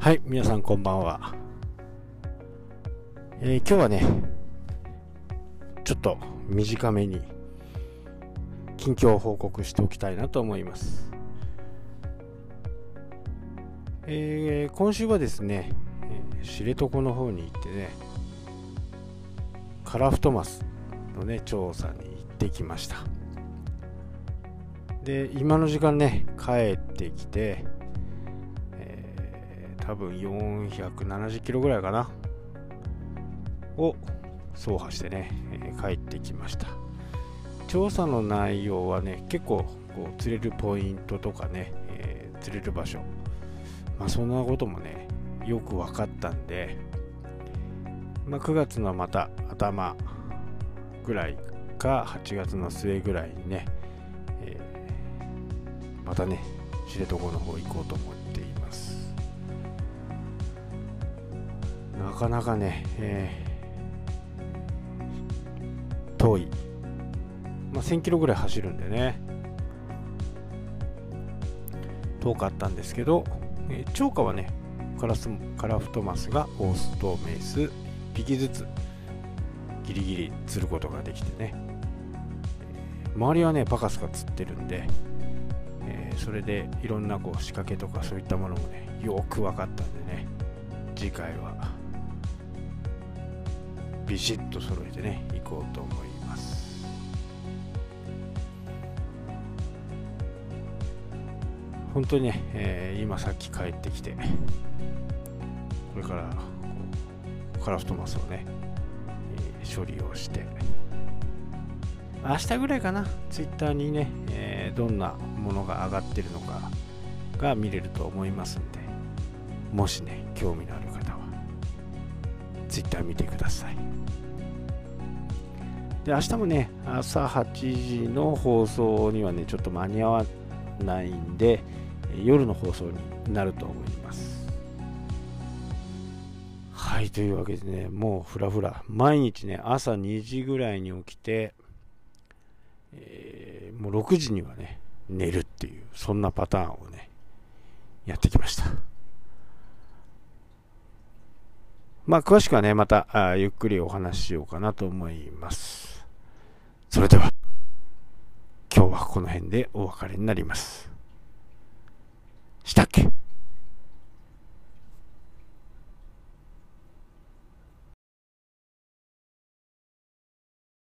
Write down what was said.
はい、皆さんこんばんは。えー、今日はね、ちょっと短めに近況を報告しておきたいなと思います。えー、今週はですね、知床の方に行ってね、カラフトマスのね、調査に行ってきました。で、今の時間ね、帰ってきて、多分470キロぐらいかな。を走破してね、えー、帰ってきました。調査の内容はね結構こう釣れるポイントとかね、えー、釣れる場所。まあそんなこともねよく分かったんで、まあ、9月のまた頭ぐらいか8月の末ぐらいにね、えー、またね知床の方行こうと思っていますかなかね、えー、遠い、まあ、1000キロぐらい走るんでね。遠かったんですけど、えー、超過はねカラスカラフトマスがオースとメイス1匹ずつギリギリ釣ることができてね。周りはねパカスが釣ってるんで、えー、それでいろんなこう仕掛けとかそういったものもねよく分かったんでね。次回は。ビシッと揃えてね行こうと思います。本当にね、えー、今さっき帰ってきてこれからカラフトマスをね、えー、処理をして明日ぐらいかなツイッターにね、えー、どんなものが上がってるのかが見れると思いますんでもしね興味のある方ツイッター見てください。で明日もね朝8時の放送にはねちょっと間に合わないんで夜の放送になると思います。はいというわけでねもうふらふら毎日ね朝2時ぐらいに起きて、えー、もう6時にはね寝るっていうそんなパターンをねやってきました。まあ詳しくはねまたあゆっくりお話ししようかなと思いますそれでは、今日はこの辺でお別れになります。したっけ？